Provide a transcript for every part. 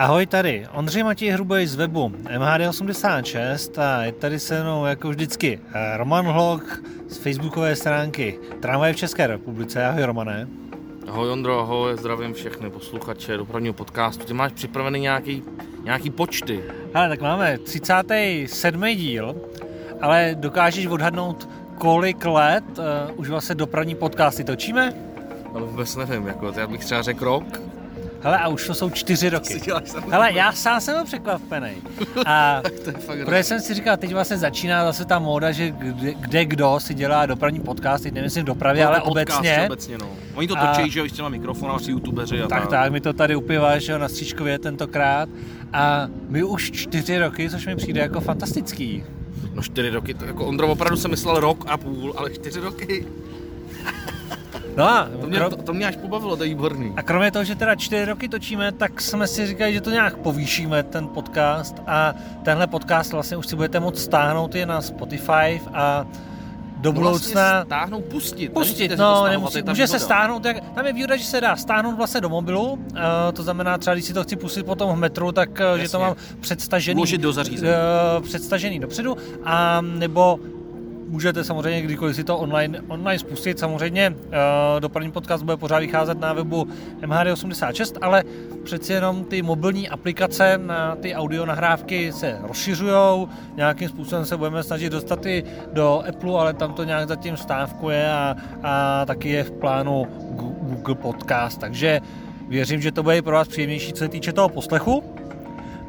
Ahoj tady, Ondřej Matěj Hrubej z webu MHD86 a je tady se mnou jako vždycky Roman Hlok z facebookové stránky Tramvaj v České republice. Ahoj Romane. Ahoj Ondro, ahoj, zdravím všechny posluchače dopravního podcastu. Ty máš připravený nějaký, nějaký počty? Ale tak máme 37. díl, ale dokážeš odhadnout, kolik let uh, už vlastně dopravní podcasty točíme? Ale vůbec nevím, jako, já bych třeba řekl rok. Hele, a už to jsou čtyři roky. Hele, já sám jsem byl překvapený. A to je fakt protože jsem si říkal, teď vlastně začíná zase ta móda, že kde, kde kdo si dělá dopravní podcast, teď nemyslím v dopravě, ale obecně. obecně no. Oni to A- točí, že jo, s těma mikrofonáři, youtubeři a Tak, tak, my to tady upíváš, že jo, na Stříčkově tentokrát. A my už čtyři roky, což mi přijde jako fantastický. No čtyři roky, to jako Ondro opravdu jsem myslel rok a půl, ale čtyři roky, No a, to mě, to, to mě až pobavilo, to je výborný. a kromě toho, že teda čtyři roky točíme, tak jsme si říkali, že to nějak povýšíme, ten podcast. A tenhle podcast vlastně už si budete moct stáhnout je na Spotify a do budoucna... Vlastně stáhnout, pustit. Pustit, no, nemusí, může se výhoda. stáhnout, jak, tam je výhoda, že se dá stáhnout vlastně do mobilu, uh, to znamená třeba, když si to chci pustit potom v metru, tak uh, že Jasně. to mám předstažený, Vložit do zařízení. uh, předstažený dopředu, a nebo můžete samozřejmě kdykoliv si to online, online spustit, samozřejmě uh, dopravní podcast bude pořád vycházet na webu MHD86, ale přeci jenom ty mobilní aplikace na ty audio nahrávky se rozšiřují, nějakým způsobem se budeme snažit dostat i do Apple, ale tam to nějak zatím stávkuje a, a taky je v plánu Google Podcast, takže věřím, že to bude i pro vás příjemnější, co se týče toho poslechu.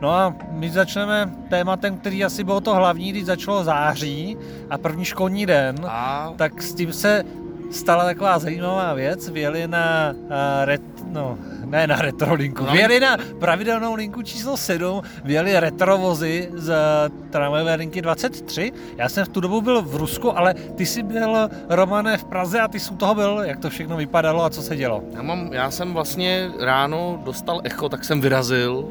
No a my začneme tématem, který asi bylo to hlavní, když začalo září a první školní den, A tak s tím se stala taková zajímavá věc. Vyjeli na uh, ret, no, ne na retrolinku, No. vyjeli na pravidelnou linku číslo 7, vyjeli retrovozy z tramvajové linky 23. Já jsem v tu dobu byl v Rusku, ale ty jsi byl, Romane, v Praze a ty jsi u toho byl, jak to všechno vypadalo a co se dělo. já, mám, já jsem vlastně ráno dostal echo, tak jsem vyrazil.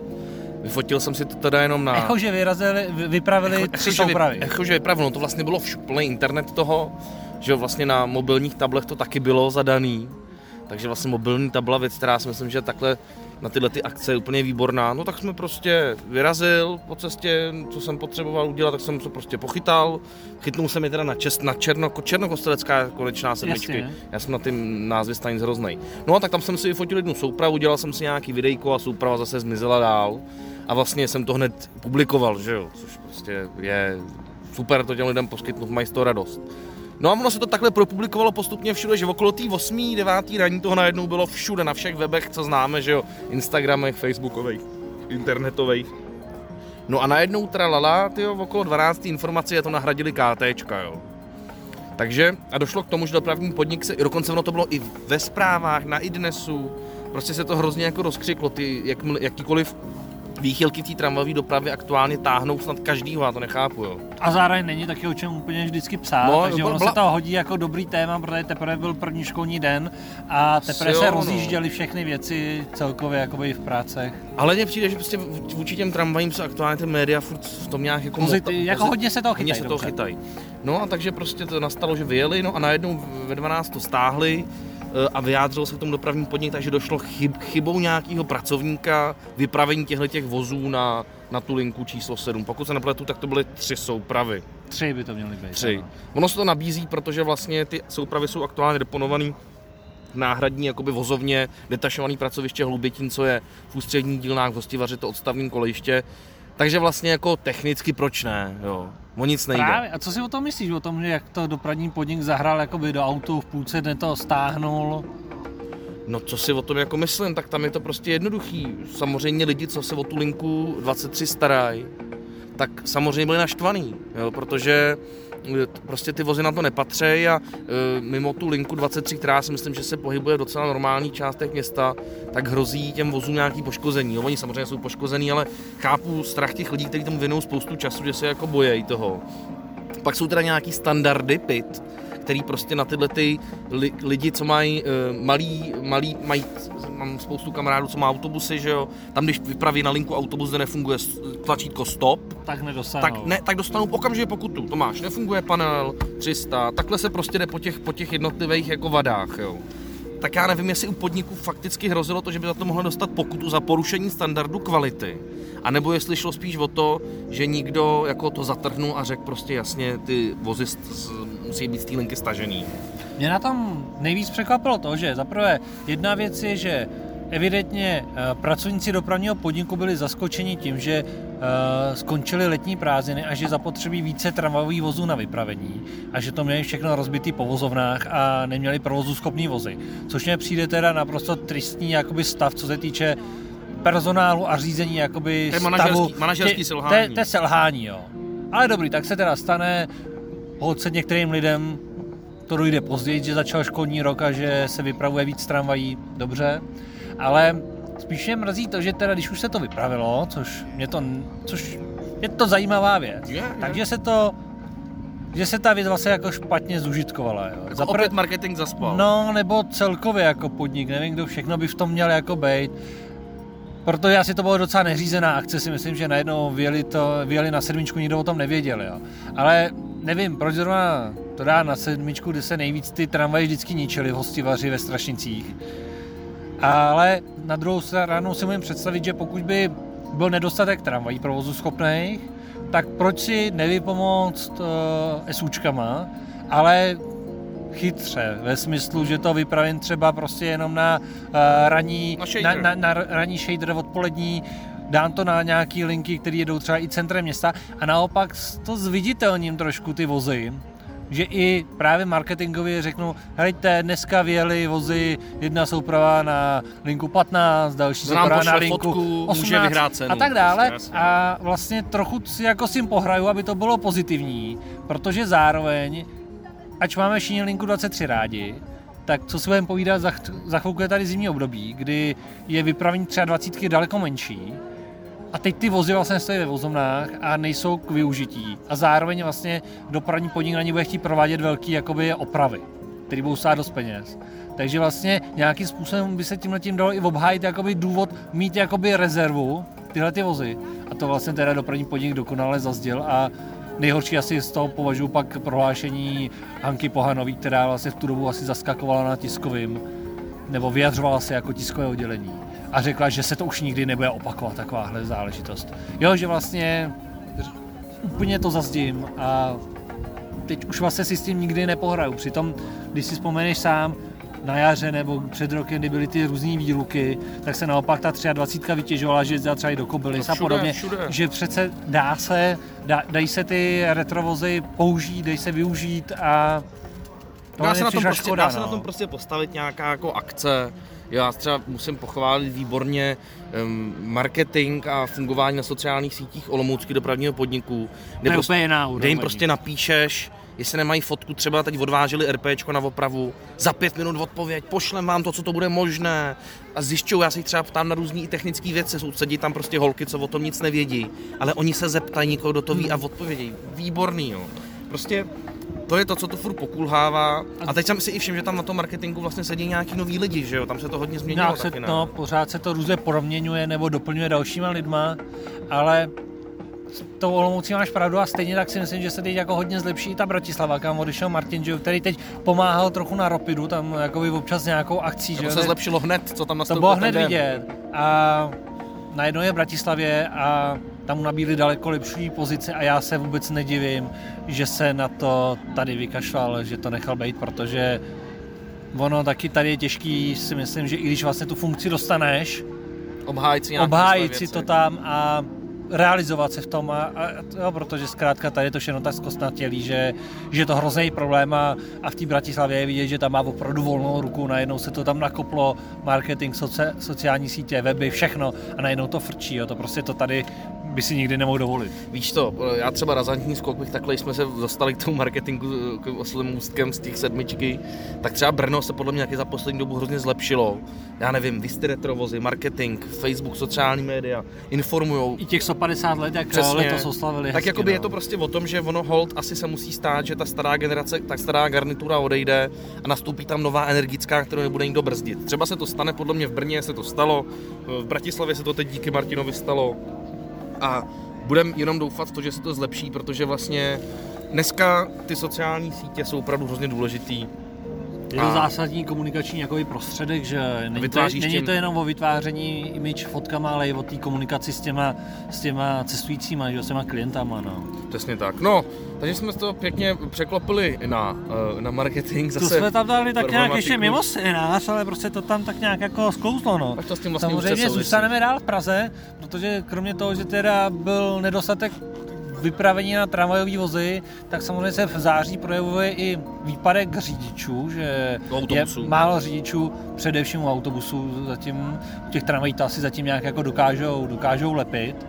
Vyfotil jsem si to teda jenom na... Echo, že vyrazili, vy- vypravili tři že vy- soupravy. Echo, že vypravil, no to vlastně bylo vš- plný internet toho, že vlastně na mobilních tablech to taky bylo zadaný. Takže vlastně mobilní tabla věc, která si myslím, že takhle na tyhle ty akce je úplně výborná. No tak jsme prostě vyrazil po cestě, co jsem potřeboval udělat, tak jsem se prostě pochytal. Chytnul jsem je teda na, čest, na Černo, Černokostelecká konečná sedmičky. Jasně. Já jsem na ty názvy stanic hroznej. No a tak tam jsem si vyfotil jednu soupravu, udělal jsem si nějaký videjko a souprava zase zmizela dál. A vlastně jsem to hned publikoval, že jo, což prostě je super to těm lidem poskytnout, mají z toho radost. No a ono se to takhle propublikovalo postupně všude, že okolo té 8. 9. raní toho najednou bylo všude, na všech webech, co známe, že jo, Instagramech, Facebookových, internetových. No a najednou teda lala, tyjo, okolo 12. informace je to nahradili KTčka, jo. Takže a došlo k tomu, že dopravní podnik se, dokonce ono to bylo i ve zprávách, na iDnesu, prostě se to hrozně jako rozkřiklo, ty jak, jakýkoliv výchylky té tramvajové dopravy aktuálně táhnou snad každýho, já to nechápu, jo. A zároveň není taky o čem úplně vždycky psát, No, takže ono se to hodí jako dobrý téma, protože teprve byl první školní den a teprve se no. rozjížděly všechny věci celkově jakoby v prácech. Ale mně přijde, že prostě vůči těm tramvajím se aktuálně ty média furt v tom nějak jako... Pozit, mota- jako pozit- hodně se toho Hodně chytají. se toho chytají. No a takže prostě to nastalo, že vyjeli, no a najednou ve 12 to stáhli a vyjádřil se k tomu dopravní podnik, takže došlo chyb, chybou nějakého pracovníka vypravení těchto těch vozů na, na tu linku číslo 7. Pokud se nepletu, tak to byly tři soupravy. Tři by to měly být. Tři. ano. Ono se to nabízí, protože vlastně ty soupravy jsou aktuálně deponované náhradní jakoby vozovně, detašovaný pracoviště Hlubětín, co je v ústředních dílnách v Hostivaři, to odstavní kolejiště. Takže vlastně jako technicky proč ne, jo. O nic nejde. Právě. A co si o tom myslíš? O tom, že jak to dopravní podnik zahrál jakoby do autu, v půlce dne to stáhnul? No co si o tom jako myslím, tak tam je to prostě jednoduchý. Samozřejmě lidi, co se o tu linku 23 starají, tak samozřejmě byli naštvaný, jo, protože prostě ty vozy na to nepatří a e, mimo tu linku 23, která si myslím, že se pohybuje v docela normální částech města, tak hrozí těm vozům nějaký poškození. Jo, oni samozřejmě jsou poškození, ale chápu strach těch lidí, kteří tomu věnují spoustu času, že se jako bojejí toho. Pak jsou teda nějaký standardy PIT, který prostě na tyhle ty li, lidi, co mají uh, malý, malý, mají, mám spoustu kamarádů, co má autobusy, že jo, tam když vypraví na linku autobus, kde nefunguje tlačítko stop, Tak nedostanou. tak, ne, tak dostanou okamžitě pokutu. To máš, nefunguje panel 300, takhle se prostě jde po těch, po těch jednotlivých jako vadách, jo. Tak já nevím, jestli u podniků fakticky hrozilo to, že by za to mohlo dostat pokutu za porušení standardu kvality. A nebo jestli šlo spíš o to, že nikdo jako to zatrhnul a řekl prostě jasně, ty vozy musí být z té linky stažený. Mě na tom nejvíc překvapilo to, že zaprvé jedna věc je, že evidentně uh, pracovníci dopravního podniku byli zaskočeni tím, že uh, skončily letní prázdniny a že zapotřebí více tramvajových vozů na vypravení a že to měli všechno rozbitý po vozovnách a neměli provozu schopný vozy. Což mě přijde teda naprosto tristní jakoby stav, co se týče personálu a řízení jakoby To je stavu. manažerský, manažerský Tě- selhání. To je- selhání, jo. Ale dobrý, tak se teda stane, hoď některým lidem to dojde později, že začal školní rok a že se vypravuje víc tramvají, dobře. Ale spíš mě mrzí to, že teda když už se to vypravilo, což mě to, což je to zajímavá věc, Je, je. takže se to, že se ta věc vlastně jako špatně zužitkovala. Jo. Jako Za prvé- opět marketing zaspal. No, nebo celkově jako podnik, nevím, kdo všechno by v tom měl jako být. Protože asi to bylo docela neřízená akce, si myslím, že najednou vyjeli, to, vyjeli na sedmičku, nikdo o tom nevěděl, jo. Ale nevím, proč zrovna to dá na sedmičku, kde se nejvíc ty tramvaje vždycky ničily v hostivaři ve Strašnicích. Ale na druhou stranu si můžeme představit, že pokud by byl nedostatek tramvají provozu schopných, tak proč si nevypomoct uh, SUčkama, ale chytře, ve smyslu, že to vypravím třeba prostě jenom na uh, ranní, Na na, shader. na, na ranní shader odpolední, dám to na nějaký linky, které jedou třeba i centrem města a naopak to zviditelním trošku ty vozy, že i právě marketingově řeknu, hejte, dneska vyjeli vozy, jedna souprava na linku 15, další Kdo nám souprava na linku fotku, 18 může vyhrát cenu. a tak dále. Jasně. a vlastně trochu si jako s tím pohraju, aby to bylo pozitivní, protože zároveň, ať máme všichni linku 23 rádi, tak co si budeme povídat, za, ch- za chvilku je tady zimní období, kdy je vypravení třeba 20 daleko menší a teď ty vozy vlastně stojí ve vozovnách a nejsou k využití. A zároveň vlastně dopravní podnik na ně bude chtít provádět velký jakoby opravy, které budou stát dost peněz. Takže vlastně nějakým způsobem by se tímhle tím dalo i obhájit jakoby důvod mít jakoby rezervu tyhle ty vozy. A to vlastně teda dopravní podnik dokonale zazděl a nejhorší asi z toho považuji pak prohlášení Hanky Pohanový, která vlastně v tu dobu asi zaskakovala na tiskovým, nebo vyjadřovala se jako tiskové oddělení a řekla, že se to už nikdy nebude opakovat, takováhle záležitost. Jo, že vlastně úplně to zazdím a teď už vlastně si s tím nikdy nepohraju. Přitom, když si vzpomeneš sám, na jaře nebo před rokem, kdy byly ty různé výluky, tak se naopak ta 23 vytěžovala, že jezdila třeba i do Kobylis No a podobně. všude. Že přece dá se, dá, dají se ty retrovozy použít, dají se využít a Dá mi se, na tom prostě, škoda, dá se no. na tom prostě postavit nějaká jako akce. Já třeba musím pochválit výborně marketing a fungování na sociálních sítích Olomoucky dopravního podniku, kde, prostě, jiná kde jim prostě napíšeš, jestli nemají fotku, třeba teď odváželi RPčko na opravu, za pět minut odpověď, pošlem vám to, co to bude možné. A zjišťují, já se jich třeba ptám na různé technické věci, jsou sedí tam prostě holky, co o tom nic nevědí, ale oni se zeptají někoho, kdo to ví a odpovědějí. Výborný, jo. Prostě to je to, co to furt pokulhává. A teď jsem si i všiml, že tam na tom marketingu vlastně sedí nějaký noví lidi, že jo? Tam se to hodně změnilo Nějak se, taky, ne? no, pořád se to různě proměňuje nebo doplňuje dalšíma lidma, ale s tou Olomoucí máš pravdu a stejně tak si myslím, že se teď jako hodně zlepší i ta Bratislava, kam odešel Martin, že jo, který teď pomáhal trochu na Ropidu, tam jakoby občas nějakou akcí, že To se zlepšilo hned, co tam to nastoupilo. bylo ten hned vidět a najednou je v Bratislavě a tam mu nabídli daleko lepší pozice a já se vůbec nedivím, že se na to tady vykašlal, že to nechal být, protože ono taky tady je těžký, si myslím, že i když vlastně tu funkci dostaneš, Obhájit si obhájit si to tam a realizovat se v tom, a, a, jo, protože zkrátka tady je to všechno tak zkostnatělý, že, že je to hrozný problém a, a v té Bratislavě je vidět, že tam má opravdu volnou ruku, najednou se to tam nakoplo, marketing, soci, sociální sítě, weby, všechno a najednou to frčí, jo, to prostě to tady by si nikdy nemohl dovolit. Víš to, já třeba razantní skok bych takhle, jsme se dostali k tomu marketingu k oslým ústkem z těch sedmičky, tak třeba Brno se podle mě taky za poslední dobu hrozně zlepšilo. Já nevím, vysty retrovozy, marketing, Facebook, sociální média, informujou. I těch 150 let, jak Přesně. letos oslavili. Tak hezky, jakoby no. je to prostě o tom, že ono hold asi se musí stát, že ta stará generace, ta stará garnitura odejde a nastoupí tam nová energická, kterou nebude nikdo brzdit. Třeba se to stane, podle mě v Brně se to stalo, v Bratislavě se to teď díky Martinovi stalo a budeme jenom doufat v to, že se to zlepší, protože vlastně dneska ty sociální sítě jsou opravdu hrozně důležitý Je to zásadní komunikační jakoby prostředek, že není to, není tím- to jenom o vytváření image fotkama, ale i o té komunikaci s těma, s těma cestujícíma, že, s těma klientama. No. Přesně tak. No, takže jsme to pěkně překlopili na, eh, na marketing. To Zase jsme tam dali tak nějak ještě mimo scénář, ale prostě to tam tak nějak jako sklouzlo. No. Až to s tím vlastně Samozřejmě zůstaneme dál v Praze, protože kromě toho, že teda byl nedostatek vypravení na tramvajové vozy, tak samozřejmě se v září projevuje i výpadek řidičů, že je málo řidičů, především u autobusů, zatím u těch tramvají to asi zatím nějak jako dokážou, dokážou lepit,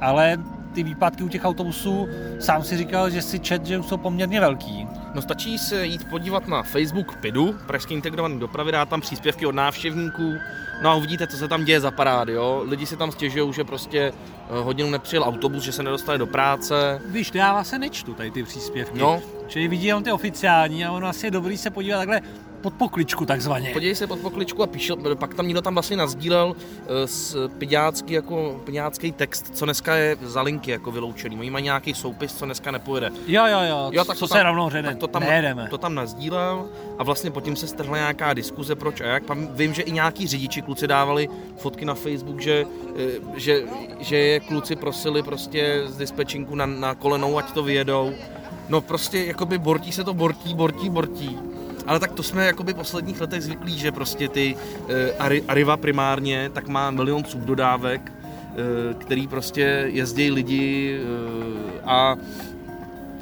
ale ty výpadky u těch autobusů, sám si říkal, že si čet, že jsou poměrně velký. No stačí se jít podívat na Facebook PIDu, Pražský integrovaný dopravy, dá tam příspěvky od návštěvníků, no a uvidíte, co se tam děje za parády, jo. Lidi si tam stěžují, že prostě eh, hodinu nepřijel autobus, že se nedostane do práce. Víš, to já vlastně nečtu tady ty příspěvky. No. Čili vidí jenom ty oficiální a ono asi je dobrý se podívat takhle pod pokličku takzvaně. Podívej se pod pokličku a píšel, pak tam někdo tam vlastně nazdílel eh, s piďácký, jako piďácký text, co dneska je za linky jako vyloučený. Oni mají nějaký soupis, co dneska nepojede. Jo, jo, jo, Jo, tak co to se tam- rovnou tak to tam, nejedeme. to tam nazdílel a vlastně pod tím se strhla nějaká diskuze, proč a jak. Pam- Vím, že i nějaký řidiči kluci dávali fotky na Facebook, že, eh, že, že je kluci prosili prostě z dispečinku na, na kolenou, ať to vyjedou. No prostě jakoby bortí se to bortí, bortí, bortí. Ale tak to jsme jakoby v posledních letech zvyklí, že prostě ty eh, Ari- Arriva primárně tak má milion subdodávek, eh, který prostě jezdí lidi eh, a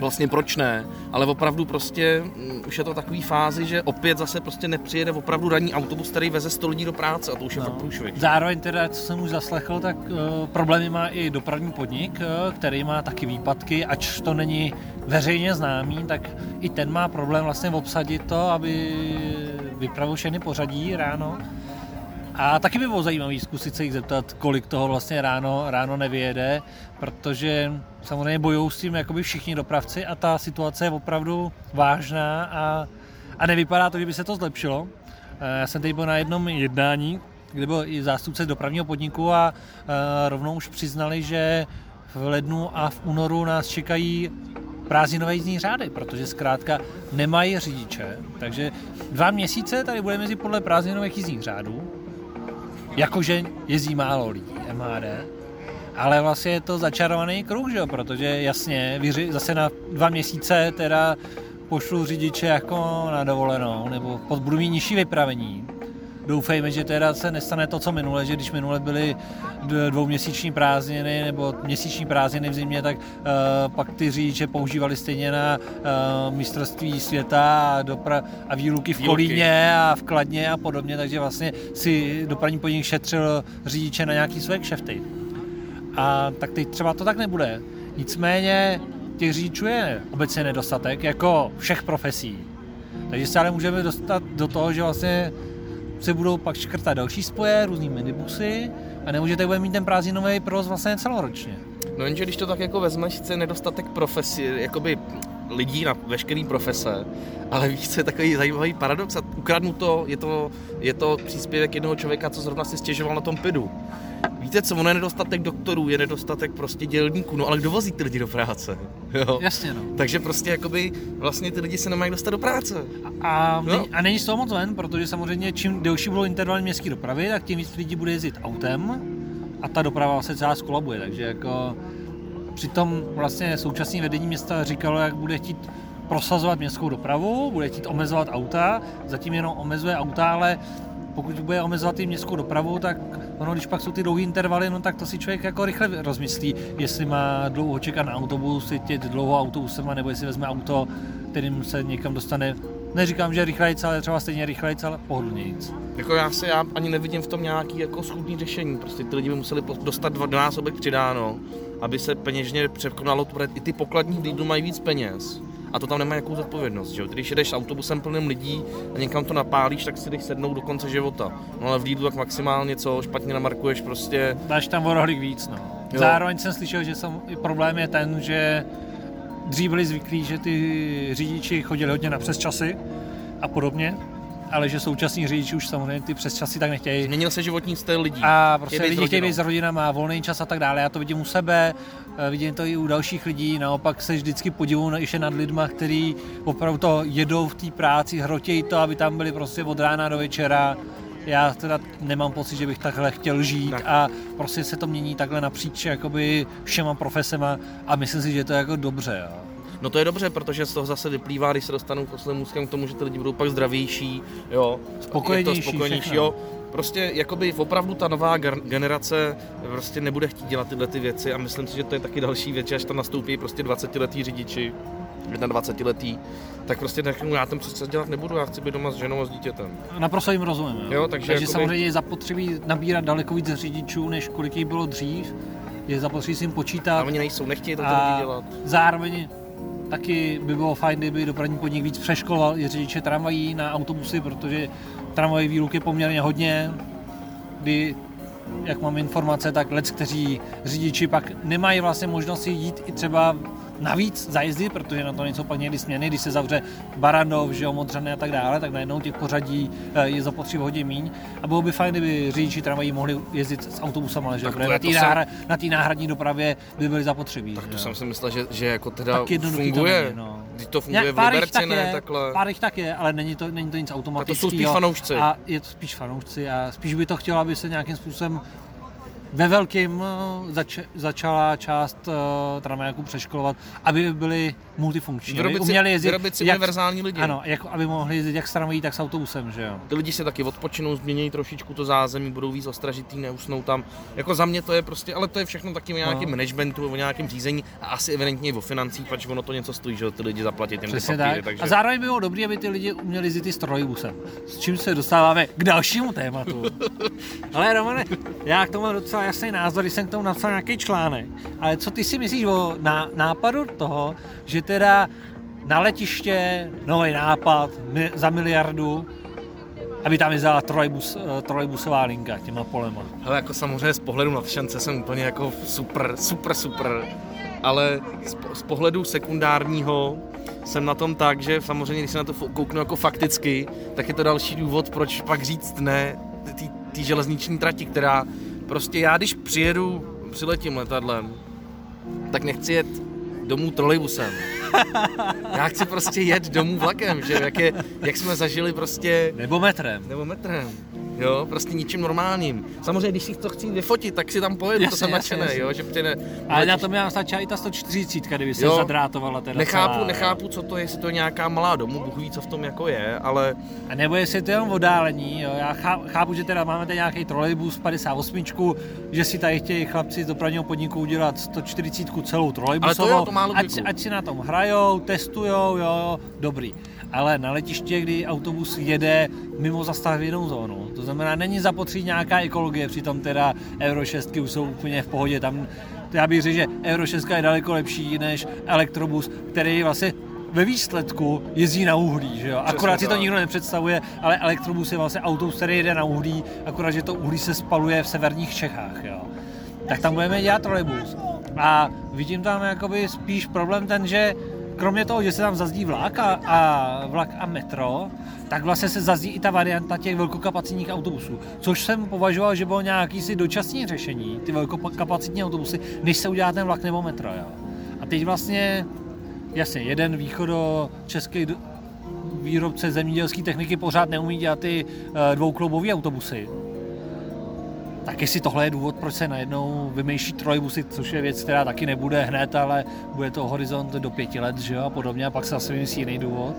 vlastně proč ne, ale opravdu prostě mm, už je to takový fázi, že opět zase prostě nepřijede opravdu ranní autobus, který veze 100 lidí do práce a to už je No. fakt průšvih. Zároveň teda, co jsem už zaslechl, tak uh, problémy má i dopravní podnik, uh, který má taky výpadky, ač to není veřejně známý, tak i ten má problém vlastně obsadit to, aby vypravil všechny pořadí ráno. A taky by bylo zajímavé zkusit se jich zeptat, kolik toho vlastně ráno, ráno nevyjede, protože samozřejmě bojují s tím jakoby všichni dopravci a ta situace je opravdu vážná a, a nevypadá to, že by se to zlepšilo. Eh, Já jsem teď byl na jednom jednání, kde byl i zástupce dopravního podniku a eh, rovnou už přiznali, že v lednu a v únoru nás čekají prázdninové jízdní řády, protože zkrátka nemají řidiče. Takže dva měsíce tady budeme jezdit podle prázdninových jízdních řádů, jakože jezdí málo lidí MHD, ale vlastně je to začarovaný kruh, že jo? protože jasně, vyři, zase na dva měsíce teda pošlu řidiče jako na dovolenou, nebo pod budu mít nižší vypravení. Doufejme, že teda se nestane to, co minule, že když minule byly dvouměsíční prázdniny nebo měsíční prázdniny v zimě, tak uh, pak ty řidiče používali stejně na uh, mistrovství světa a, dopra- a výluky v. Kolíně a v Kladně a podobně, takže vlastně si dopravní podnik šetřil řidiče na nějaký své kšefty. A tak teď třeba to tak nebude. Nicméně těch řidičů je obecně nedostatek, jako všech profesí. Takže se ale můžeme dostat do toho, že vlastně se budou pak škrtat další spoje, různý minibusy a nemůžete bude mít ten prázdninový provoz vlastně celoročně. No jenže když to tak jako vezmeš, chce nedostatek profesi, jakoby lidí na veškerý profese, ale víš, co je takový zajímavý paradox a ukradnu to, je to, je to příspěvek jednoho člověka, co zrovna si stěžoval na tom PIDu. Víte co, ono je nedostatek doktorů, je nedostatek prostě dělníků, no ale kdo vozí ty lidi do práce? Jo? Jasně no. Takže prostě jakoby vlastně ty lidi se nemají dostat do práce. A, No. není, a není z toho moc ven, protože samozřejmě čím delší budou intervaly městské dopravy, tak tím víc lidí bude jezdit autem a ta doprava vlastně celá skolabuje, takže jako přitom vlastně současné vedení města říkalo, jak bude chtít prosazovat městskou dopravu, bude chtít omezovat auta, zatím jenom omezuje auta, ale pokud bude omezovat i městskou dopravu, tak ono, když pak jsou ty dlouhé intervaly, no tak to si člověk jako rychle rozmyslí, jestli má dlouho čekat na autobus, jezdit dlouho autobusem, nebo jestli vezme auto, kterým se někam dostane Neříkám, že rychlejc, ale třeba stejně rychlejc, ale pohodlnějc. Jako já se já ani nevidím v tom nějaký jako schůdný řešení. Prostě ty lidi by museli dostat dva násobek přidáno, aby se peněžně překonalo, protože i ty pokladní v Lidlu mají víc peněz. A to tam nemá jakou zodpovědnost, že? Když jedeš autobusem plným lidí a někam to napálíš, tak si jdeš sednout do konce života. No ale v Lidlu tak maximálně co, špatně namarkuješ prostě. Dáš tam o rohlík víc, no. Jo. Zároveň jsem slyšel, že sam, problém je ten, že dřív byli zvyklí, že ty řidiči chodili hodně na přesčasy a podobně. Ale že současní řidiči už samozřejmě ty přes časy tak nechtějí. Změnil se životní styl lidí. A prostě lidi chtějí být s rodinama, volný čas a tak dále. Já to vidím u sebe, eh, vidím to i u dalších lidí. Naopak se vždycky podivuju na- ještě nad lidma, kteří opravdu to jedou v té práci, hrotějí to, aby tam byli prostě od rána do večera. Já teda nemám pocit, že bych takhle chtěl žít Ne. a prostě se to mění takhle napříč jakoby všema profesema a myslím si, že to je jako dobře. Jo. No to je dobře, protože z toho zase vyplývá, když se dostanu posledním úzkem k tomu, že ty lidi budou pak zdravější, jo. Spokojenější, Je to spokojenější, jo. Prostě jakoby opravdu ta nová generace prostě nebude chtít dělat tyhle ty věci a myslím si, že to je taky další věc, že až tam nastoupí prostě 20-letý řidiči, 21-letý, tak prostě řeknu, já ten přece dělat nebudu, já chci být doma s ženou a s dítětem. Naprosto jim rozumím. Jo. Jo, takže takže jakoby- samozřejmě je zapotřebí nabírat daleko víc řidičů, než kolik jich bylo dřív. Je zapotřebí si jim A počítat. oni nejsou, nechtějí to A dělat. zároveň taky by bylo fajn, kdyby dopravní podnik víc přeškoloval i řidiče tramvají na autobusy, protože tramvajový výluk je poměrně hodně, kdy jak mám informace, tak lec, kteří řidiči pak nemají vlastně možnosti jít i třeba navíc zajezdy, protože na to nejsou pak někdy směny, když se zavře Barandov, že jo, Modřany a tak dále, tak najednou těch pořadí eh, je zapotřebí hodně míň. A bylo by fajn, kdyby řidiči tramvají mohli jezdit s autobusem, ale že jo, to na to té jsem- náhra, té náhradní dopravě by byly zapotřebí. Tak to jo. jsem si myslel, že, že jako teda Tak jednoduchý to funguje. není, no. Když to funguje Ne, v Liberci, tak ne je, takhle. Pár jich tak je, ale není to, není to nic automatického. spíš fanoušci. A je to spíš fanoušci a spíš by to chtělo, aby se nějakým způsobem ve velkým eh, zač- začala část uh, tramvajáků přeškolovat, aby byli multifunkční, aby Vyrobit si, uměli jezdit vyrobit si jak, univerzální lidi. ano, jako, aby mohli jezdit jak s tramvají, tak s autobusem, že jo. Ty lidi si taky odpočinou, změní trošičku to zázemí, budou víc ostražitý, neusnou tam. Jako za mě to je prostě, ale to je všechno taky o nějakém No. managementu, o nějakém řízení a asi evidentně i o financích, protože ono to něco stojí, že ty lidi zaplatit těm papíry, tak. takže... A zároveň by bylo dobré, aby ty lidi uměli jezdit i s trolejbusem. S čím se dostáváme k dalšímu tématu. Ale Romane, já k tomu mám docela jasný názor, když jsem k tomu napsal nějaký článek. Ale co ty si myslíš o ná, nápadu toho, že teda na letiště nový nápad mi, za miliardu, aby tam jezdila trolejbus, eh, trolejbusová linka těma polema. Ale jako samozřejmě z pohledu nadšence jsem úplně jako super, super, super, ale z, z pohledu sekundárního jsem na tom tak, že samozřejmě, když se na to kouknu jako fakticky, tak je to další důvod, proč pak říct ne té železniční trati, která prostě já, když přijedu, přiletím letadlem, tak nechci jet domů trolejbusem. Já chci prostě jet domů vlakem, že jak, je, jak jsme zažili prostě Nebo metrem. nebo metrem. Jo, prostě ničím normálním. Samozřejmě, když si to chci vyfotit, tak si tam pojedu, to Jasně, jsem jasně, nadšený, jo, že přijde... Ale na tom já stačila i ta 140, kdyby se Jo. zadrátovala teda Nechápu, celá, jo. nechápu, co to je, jestli to je nějaká malá domů, Bůh ví, co v tom jako je, ale A nebo jestli to je jenom oddálení, jo. já chá- chápu, že teda máme tady nějaký trolejbus 58, že si tady chtějí chlapci z dopravního podniku udělat 140 celou trolejbusovou, Ale to jo, to má ať, ať si na tom hrajou, testujou, jo, dobrý. Ale na letiště, kdy autobus jede mimo zastavěnou zónu, to znamená, není zapotřebí nějaká ekologie, přitom teda Euro 6 už jsou úplně v pohodě, tam já bych řekl, že Euro 6 je daleko lepší než elektrobus, který vlastně ve výsledku jezdí na uhlí, že jo? Akorát si to tak. nikdo nepředstavuje, ale elektrobus je vlastně autobus, který jede na uhlí, akorát, že to uhlí se spaluje v severních Čechách, jo? Tak tam budeme dělat trolejbus. A vidím tam jakoby spíš problém ten, že kromě toho, že se tam zazdí vlak a, a vlak a metro, tak vlastně se zazdí i ta varianta těch velkokapacitních autobusů. Což jsem považoval, že bylo nějaký si dočasné řešení, ty velkokapacitní autobusy, než se udělá ten vlak nebo metro. Jo. A teď vlastně, jasně, jeden východo český výrobce zemědělské techniky pořád neumí dělat ty eh, dvoukloubové autobusy. Tak jestli tohle je důvod, proč se najednou vymýšlí trolejbusy, což je věc, která taky nebude hned, ale bude to horizont do pěti let, že jo, a podobně, a pak se zase vymyslí jiný důvod.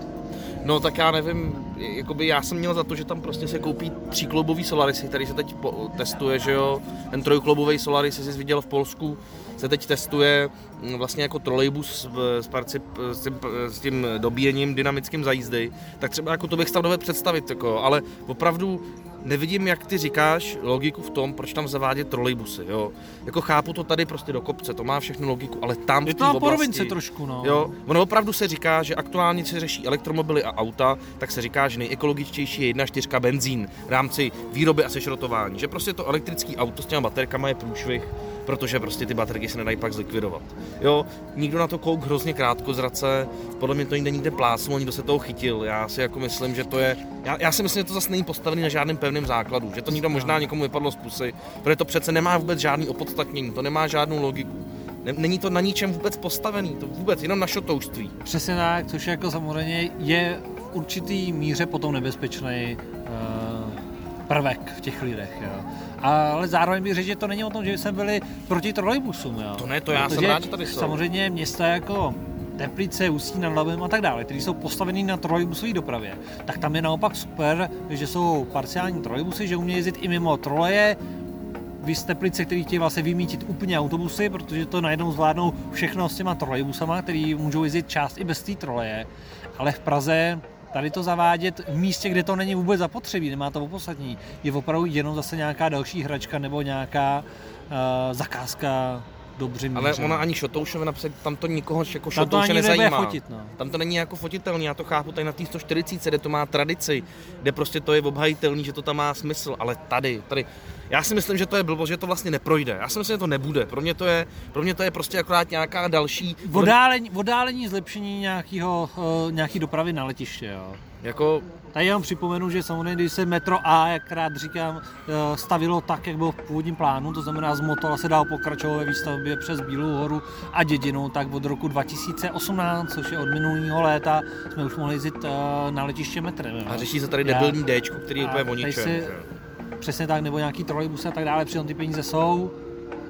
no tak já nevím, jakoby já jsem měl za to, že tam prostě se koupí tříkloubový Solarisy, který se teď po- testuje, že jo, ten trojkloubový Solaris, jsi viděl v Polsku, se teď testuje mm, vlastně jako trolejbus v- s, parcip, s, tím, s tím dobíjením dynamickým za jízdy, tak třeba jako to bych tam dovedl představit, jako, ale opravdu nevidím, jak ty říkáš, logiku v tom, proč tam zavádět trolejbusy, jo. Jako chápu to tady prostě do kopce, to má všechno logiku, ale tam Je to na porovince trošku, no. Jo, ono opravdu se říká, že aktuálně se řeší elektromobily a auta, tak se říká, že nejekologičtější je 1.4 benzín v rámci výroby a sešrotování. Že prostě to elektrický auto s těma baterkama je průšvih protože prostě ty baterky se nedají pak zlikvidovat. Jo, nikdo na to kouk hrozně krátko zrace, podle mě to nikde nikde plácnu, nikdo se toho chytil. Já si jako myslím, že to je, já, já si myslím, že to zase není postavený na žádném pevném základu, že to někdo možná někomu vypadlo z pusy, protože to přece nemá vůbec žádný opodstatnění, to nemá žádnou logiku. Není to na ničem vůbec postavený, to vůbec, jenom na šotouštví. Přesně tak, což jako samozřejmě je v určitý míře potom nebezpečný uh, prvek v těch lidech. Jo. Ale zároveň bych řekl, že to není o tom, že jsme byli proti trolejbusům. Jo. To ne, to já Protože jsem rád, že tady jsou. Samozřejmě města jako Teplice, Ústí nad Labem a tak dále, které jsou postavený na trolejbusové dopravě, tak tam je naopak super, že jsou parciální trolejbusy, že umějí jezdit i mimo troleje, vy z Teplice, který chtějí vlastně vymítit úplně autobusy, protože to najednou zvládnou všechno s těma trolejbusama, který můžou jezdit část i bez té troleje. Ale v Praze tady to zavádět v místě, kde to není vůbec zapotřebí, nemá to opodstatní, je opravdu jenom zase nějaká další hračka nebo nějaká uh, zakázka dobře míře. Ale ona ani Šotoušovina, tam to nikoho jako Šotouše nezajímá. Fotit, no. Tam to není jako fotitelný, já to chápu tady na té 140, kde to má tradici, kde prostě to je obhajitelný, že to tam má smysl, ale tady, tady, já si myslím, že to je blbost, že to vlastně neprojde. Já si myslím, že to nebude. Pro mě to je, pro mě to je prostě akorát nějaká další... Vodálení, vodálení zlepšení nějakého, uh, nějaký dopravy na letiště, jo. Jako Tady jenom připomenu, že samozřejmě, když se metro A, jak rád říkám, eh, stavilo tak, jak bylo v původním plánu, to znamená z Motola se dál pokračovat ve výstavbě přes Bílou horu a Dědinu, tak od roku 2018, což je od minulého léta, jsme už mohli jezdit eh, na letiště metrem. A řeší se tady debilní D, který je úplně o ničem. Přesně tak, nebo nějaký trolejbus a tak dále, přitom ty peníze jsou.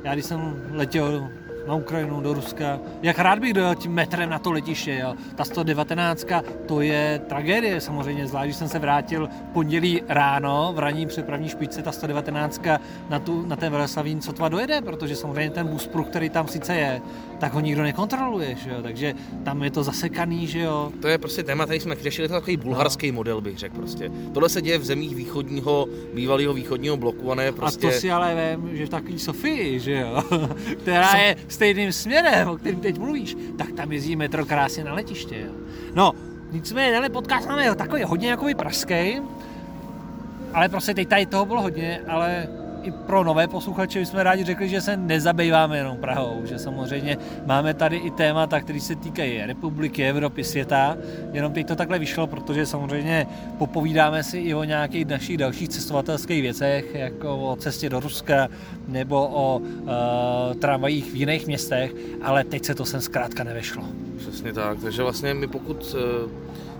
Já když jsem letěl na Ukrajinu, do Ruska. Jak rád bych dojel tím metrem na to letiště, jo. Ta 119, to je tragédie samozřejmě, zvlášť když jsem se vrátil pondělí ráno v ranní přepravní špičce, ta 119 na, tu, na ten Veleslavín sotva dojede, protože samozřejmě ten buspruh, který tam sice je, tak ho nikdo nekontroluje, že jo. takže tam je to zasekaný, že jo. To je prostě téma, který jsme řešili, to takový bulharský no. model, bych řekl prostě. Tohle se děje v zemích východního, bývalého východního bloku a ne prostě... A to si ale vím, že v takový Sofii, že jo, která je stejným směrem, o kterém teď mluvíš, tak tam jezdí metro krásně na letiště. Jo. No, nicméně, tenhle podcast máme takový hodně jakoby pražský, ale prostě teď tady toho bylo hodně, ale i pro nové posluchače jsme rádi řekli, že se nezabýváme jenom Prahou, že samozřejmě máme tady i témata, které se týkají republiky, Evropy, světa, jenom teď to takhle vyšlo, protože samozřejmě popovídáme si i o nějakých našich dalších cestovatelských věcech, jako o cestě do Ruska nebo o uh, tramvajích v jiných městech, ale teď se to sem zkrátka nevešlo. Přesně tak, takže vlastně my pokud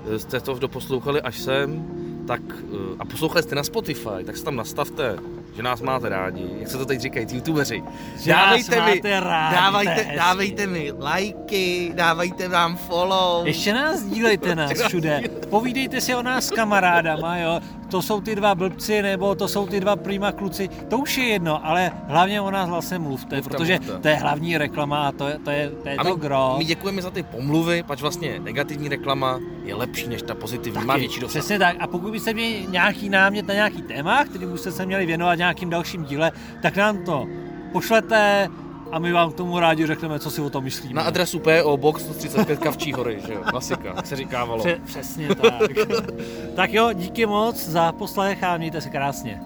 uh, jste to doposlouchali až sem, tak, uh, a poslouchali jste na Spotify, tak se tam nastavte že nás máte rádi, jak se to teď říkají, youtubeři. Že dávejte mi, rádi, dávajte, dávejte mi lajky, dávajte nám follow. Ještě nás dílejte nás všude. Povídejte si o nás s kamarádama, jo. To jsou ty dva blbci, nebo to jsou ty dva prima kluci, to už je jedno, ale hlavně o nás vlastně mluvte, mluvte protože mluvte. to je hlavní reklama a to je to, je, to, je a to my, gro. My děkujeme za ty pomluvy, pač vlastně negativní reklama je lepší než ta pozitivní, Taky, má větší dosah. Přesně tak. A pokud byste měli nějaký námět na nějaký téma, který byste se měli věnovat nějakým dalším díle, tak nám to pošlete a my vám k tomu rádi řekneme, co si o tom myslíme. Na adresu PO Box 135 Kavčí hory, že jo? Klasika, jak se říkávalo. Pře- přesně tak. tak jo, díky moc za poslech a mějte se krásně.